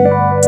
Música